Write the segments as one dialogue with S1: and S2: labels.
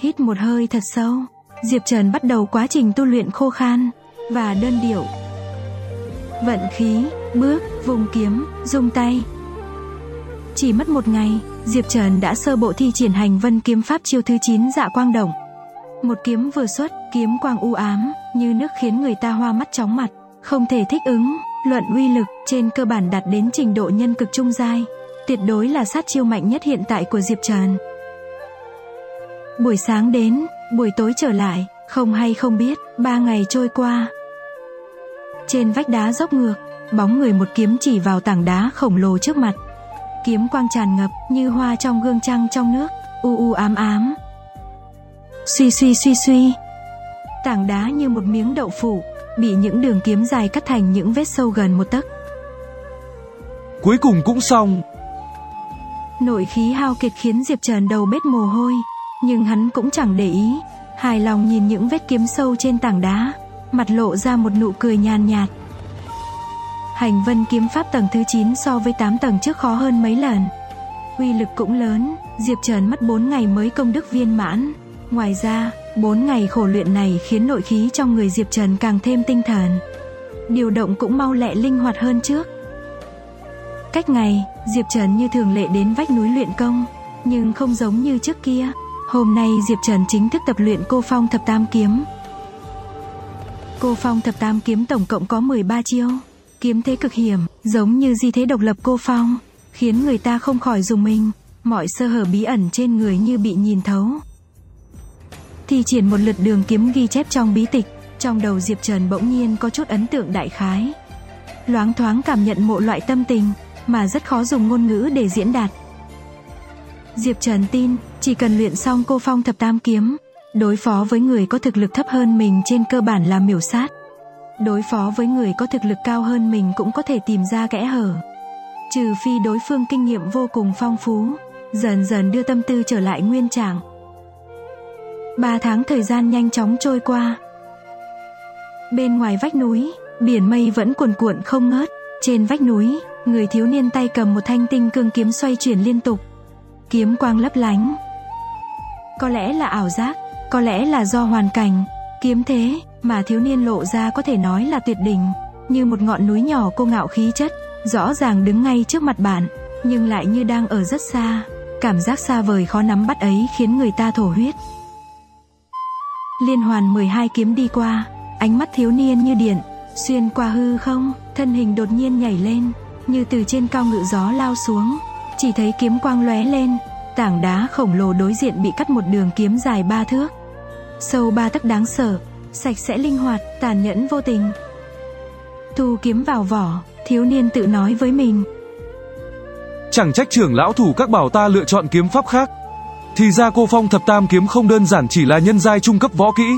S1: Hít một hơi thật sâu, Diệp Trần bắt đầu quá trình tu luyện khô khan và đơn điệu. Vận khí, bước, vùng kiếm, dùng tay. Chỉ mất một ngày, Diệp Trần đã sơ bộ thi triển hành vân kiếm pháp chiêu thứ 9 dạ quang động. Một kiếm vừa xuất, kiếm quang u ám, như nước khiến người ta hoa mắt chóng mặt, không thể thích ứng, luận uy lực trên cơ bản đạt đến trình độ nhân cực trung giai, tuyệt đối là sát chiêu mạnh nhất hiện tại của Diệp Trần. Buổi sáng đến, buổi tối trở lại, không hay không biết, ba ngày trôi qua. Trên vách đá dốc ngược, bóng người một kiếm chỉ vào tảng đá khổng lồ trước mặt. Kiếm quang tràn ngập như hoa trong gương trăng trong nước, u u ám ám. Suy suy suy suy. Tảng đá như một miếng đậu phụ, bị những đường kiếm dài cắt thành những vết sâu gần một tấc.
S2: Cuối cùng cũng xong.
S1: Nội khí hao kiệt khiến Diệp Trần đầu bết mồ hôi, nhưng hắn cũng chẳng để ý, hài lòng nhìn những vết kiếm sâu trên tảng đá, mặt lộ ra một nụ cười nhàn nhạt. Hành vân kiếm pháp tầng thứ 9 so với 8 tầng trước khó hơn mấy lần. Uy lực cũng lớn, Diệp Trần mất 4 ngày mới công đức viên mãn. Ngoài ra, 4 ngày khổ luyện này khiến nội khí trong người Diệp Trần càng thêm tinh thần. Điều động cũng mau lẹ linh hoạt hơn trước. Cách ngày, Diệp Trần như thường lệ đến vách núi luyện công, nhưng không giống như trước kia. Hôm nay Diệp Trần chính thức tập luyện cô phong thập tam kiếm. Cô phong thập tam kiếm tổng cộng có 13 chiêu. Kiếm thế cực hiểm, giống như di thế độc lập cô phong, khiến người ta không khỏi dùng mình. Mọi sơ hở bí ẩn trên người như bị nhìn thấu. Thi triển một lượt đường kiếm ghi chép trong bí tịch, trong đầu Diệp Trần bỗng nhiên có chút ấn tượng đại khái. Loáng thoáng cảm nhận mộ loại tâm tình, mà rất khó dùng ngôn ngữ để diễn đạt. Diệp Trần tin, chỉ cần luyện xong cô phong thập tam kiếm, đối phó với người có thực lực thấp hơn mình trên cơ bản là miểu sát. Đối phó với người có thực lực cao hơn mình cũng có thể tìm ra kẽ hở. Trừ phi đối phương kinh nghiệm vô cùng phong phú, dần dần đưa tâm tư trở lại nguyên trạng. Ba tháng thời gian nhanh chóng trôi qua. Bên ngoài vách núi, biển mây vẫn cuồn cuộn không ngớt. Trên vách núi, người thiếu niên tay cầm một thanh tinh cương kiếm xoay chuyển liên tục. Kiếm quang lấp lánh. Có lẽ là ảo giác, có lẽ là do hoàn cảnh, kiếm thế mà thiếu niên lộ ra có thể nói là tuyệt đỉnh, như một ngọn núi nhỏ cô ngạo khí chất, rõ ràng đứng ngay trước mặt bạn, nhưng lại như đang ở rất xa. Cảm giác xa vời khó nắm bắt ấy khiến người ta thổ huyết. Liên hoàn 12 kiếm đi qua, ánh mắt thiếu niên như điện, xuyên qua hư không, thân hình đột nhiên nhảy lên, như từ trên cao ngự gió lao xuống, chỉ thấy kiếm quang lóe lên, tảng đá khổng lồ đối diện bị cắt một đường kiếm dài ba thước, sâu ba tấc đáng sợ, sạch sẽ linh hoạt, tàn nhẫn vô tình. Thu kiếm vào vỏ, thiếu niên tự nói với mình.
S2: Chẳng trách trưởng lão thủ các bảo ta lựa chọn kiếm pháp khác. Thì ra cô phong thập tam kiếm không đơn giản chỉ là nhân giai trung cấp võ kỹ.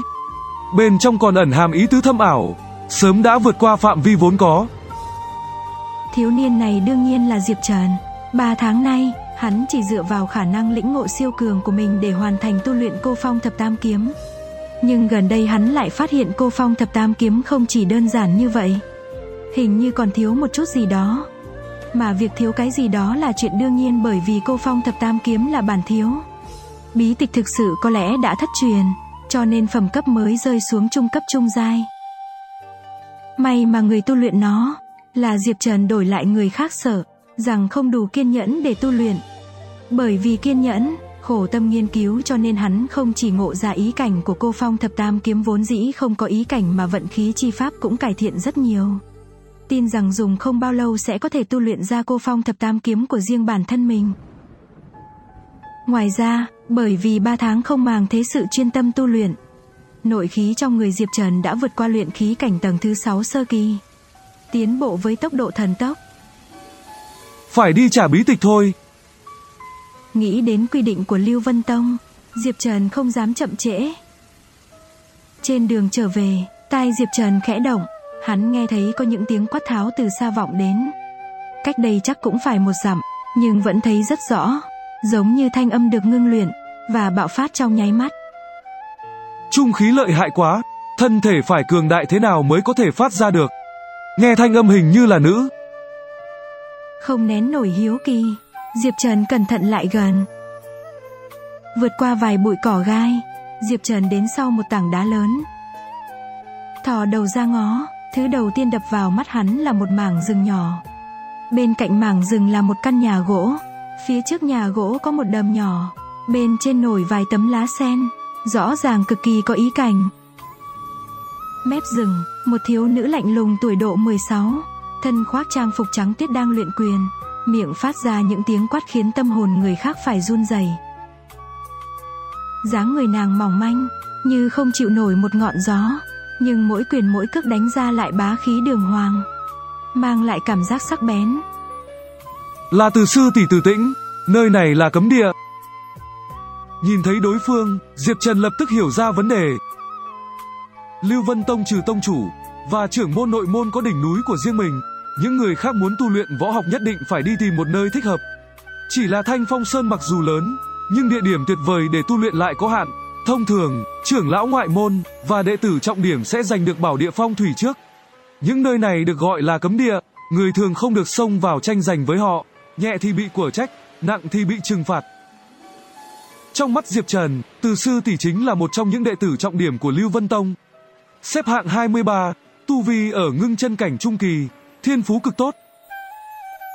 S2: Bên trong còn ẩn hàm ý tứ thâm ảo, sớm đã vượt qua phạm vi vốn có.
S1: Thiếu niên này đương nhiên là Diệp Trần. Ba tháng nay, hắn chỉ dựa vào khả năng lĩnh ngộ siêu cường của mình để hoàn thành tu luyện cô phong thập tam kiếm. Nhưng gần đây hắn lại phát hiện cô phong thập tam kiếm không chỉ đơn giản như vậy. Hình như còn thiếu một chút gì đó. Mà việc thiếu cái gì đó là chuyện đương nhiên bởi vì cô phong thập tam kiếm là bản thiếu. Bí tịch thực sự có lẽ đã thất truyền, cho nên phẩm cấp mới rơi xuống trung cấp trung giai. May mà người tu luyện nó là Diệp Trần đổi lại người khác sợ rằng không đủ kiên nhẫn để tu luyện. Bởi vì kiên nhẫn, khổ tâm nghiên cứu cho nên hắn không chỉ ngộ ra ý cảnh của cô Phong thập tam kiếm vốn dĩ không có ý cảnh mà vận khí chi pháp cũng cải thiện rất nhiều. Tin rằng dùng không bao lâu sẽ có thể tu luyện ra cô Phong thập tam kiếm của riêng bản thân mình. Ngoài ra, bởi vì 3 tháng không màng thế sự chuyên tâm tu luyện, nội khí trong người Diệp Trần đã vượt qua luyện khí cảnh tầng thứ 6 sơ kỳ, tiến bộ với tốc độ thần tốc.
S2: Phải đi trả bí tịch thôi.
S1: Nghĩ đến quy định của Lưu Vân Tông, Diệp Trần không dám chậm trễ. Trên đường trở về, tai Diệp Trần khẽ động, hắn nghe thấy có những tiếng quát tháo từ xa vọng đến. Cách đây chắc cũng phải một dặm, nhưng vẫn thấy rất rõ, giống như thanh âm được ngưng luyện và bạo phát trong nháy mắt.
S2: Trung khí lợi hại quá, thân thể phải cường đại thế nào mới có thể phát ra được. Nghe thanh âm hình như là nữ.
S1: Không nén nổi hiếu kỳ, Diệp Trần cẩn thận lại gần. Vượt qua vài bụi cỏ gai, Diệp Trần đến sau một tảng đá lớn. Thò đầu ra ngó, thứ đầu tiên đập vào mắt hắn là một mảng rừng nhỏ. Bên cạnh mảng rừng là một căn nhà gỗ, phía trước nhà gỗ có một đầm nhỏ, bên trên nổi vài tấm lá sen, rõ ràng cực kỳ có ý cảnh. Mép rừng, một thiếu nữ lạnh lùng tuổi độ 16, thân khoác trang phục trắng tuyết đang luyện quyền, miệng phát ra những tiếng quát khiến tâm hồn người khác phải run rẩy. dáng người nàng mỏng manh, như không chịu nổi một ngọn gió, nhưng mỗi quyền mỗi cước đánh ra lại bá khí đường hoàng, mang lại cảm giác sắc bén.
S2: Là từ sư tỷ từ tĩnh, nơi này là cấm địa. Nhìn thấy đối phương, Diệp Trần lập tức hiểu ra vấn đề. Lưu Vân Tông trừ tông chủ, và trưởng môn nội môn có đỉnh núi của riêng mình, những người khác muốn tu luyện võ học nhất định phải đi tìm một nơi thích hợp. Chỉ là Thanh Phong Sơn mặc dù lớn, nhưng địa điểm tuyệt vời để tu luyện lại có hạn. Thông thường, trưởng lão ngoại môn và đệ tử trọng điểm sẽ giành được bảo địa phong thủy trước. Những nơi này được gọi là cấm địa, người thường không được xông vào tranh giành với họ, nhẹ thì bị của trách, nặng thì bị trừng phạt. Trong mắt Diệp Trần, Từ sư tỷ chính là một trong những đệ tử trọng điểm của Lưu Vân Tông. Xếp hạng 23, tu vi ở ngưng chân cảnh trung kỳ, thiên phú cực tốt.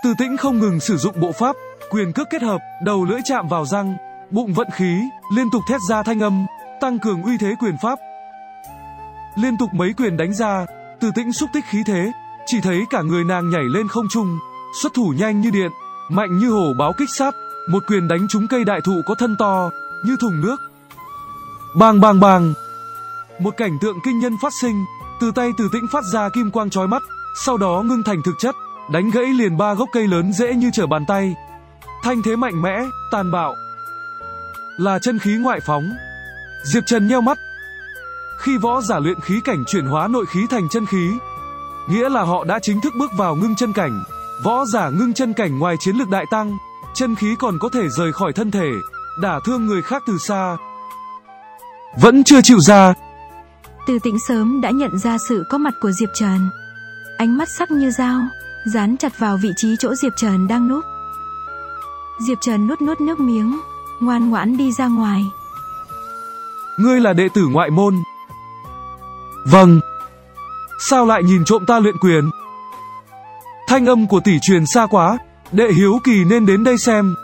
S2: Từ tĩnh không ngừng sử dụng bộ pháp, quyền cước kết hợp, đầu lưỡi chạm vào răng, bụng vận khí, liên tục thét ra thanh âm, tăng cường uy thế quyền pháp. Liên tục mấy quyền đánh ra, từ tĩnh xúc tích khí thế, chỉ thấy cả người nàng nhảy lên không trung, xuất thủ nhanh như điện, mạnh như hổ báo kích sát, một quyền đánh trúng cây đại thụ có thân to, như thùng nước. Bang bang bang. Một cảnh tượng kinh nhân phát sinh, từ tay từ tĩnh phát ra kim quang chói mắt, sau đó ngưng thành thực chất, đánh gãy liền ba gốc cây lớn dễ như trở bàn tay. Thanh thế mạnh mẽ, tàn bạo. Là chân khí ngoại phóng. Diệp Trần nheo mắt. Khi võ giả luyện khí cảnh chuyển hóa nội khí thành chân khí, nghĩa là họ đã chính thức bước vào ngưng chân cảnh. Võ giả ngưng chân cảnh ngoài chiến lực đại tăng, chân khí còn có thể rời khỏi thân thể, đả thương người khác từ xa. Vẫn chưa chịu ra.
S1: Từ tĩnh sớm đã nhận ra sự có mặt của Diệp Trần. Ánh mắt sắc như dao, dán chặt vào vị trí chỗ Diệp Trần đang núp. Diệp Trần nuốt nuốt nước miếng, ngoan ngoãn đi ra ngoài.
S2: Ngươi là đệ tử ngoại môn. Vâng. Sao lại nhìn trộm ta luyện quyền? Thanh âm của tỷ truyền xa quá, đệ hiếu kỳ nên đến đây xem.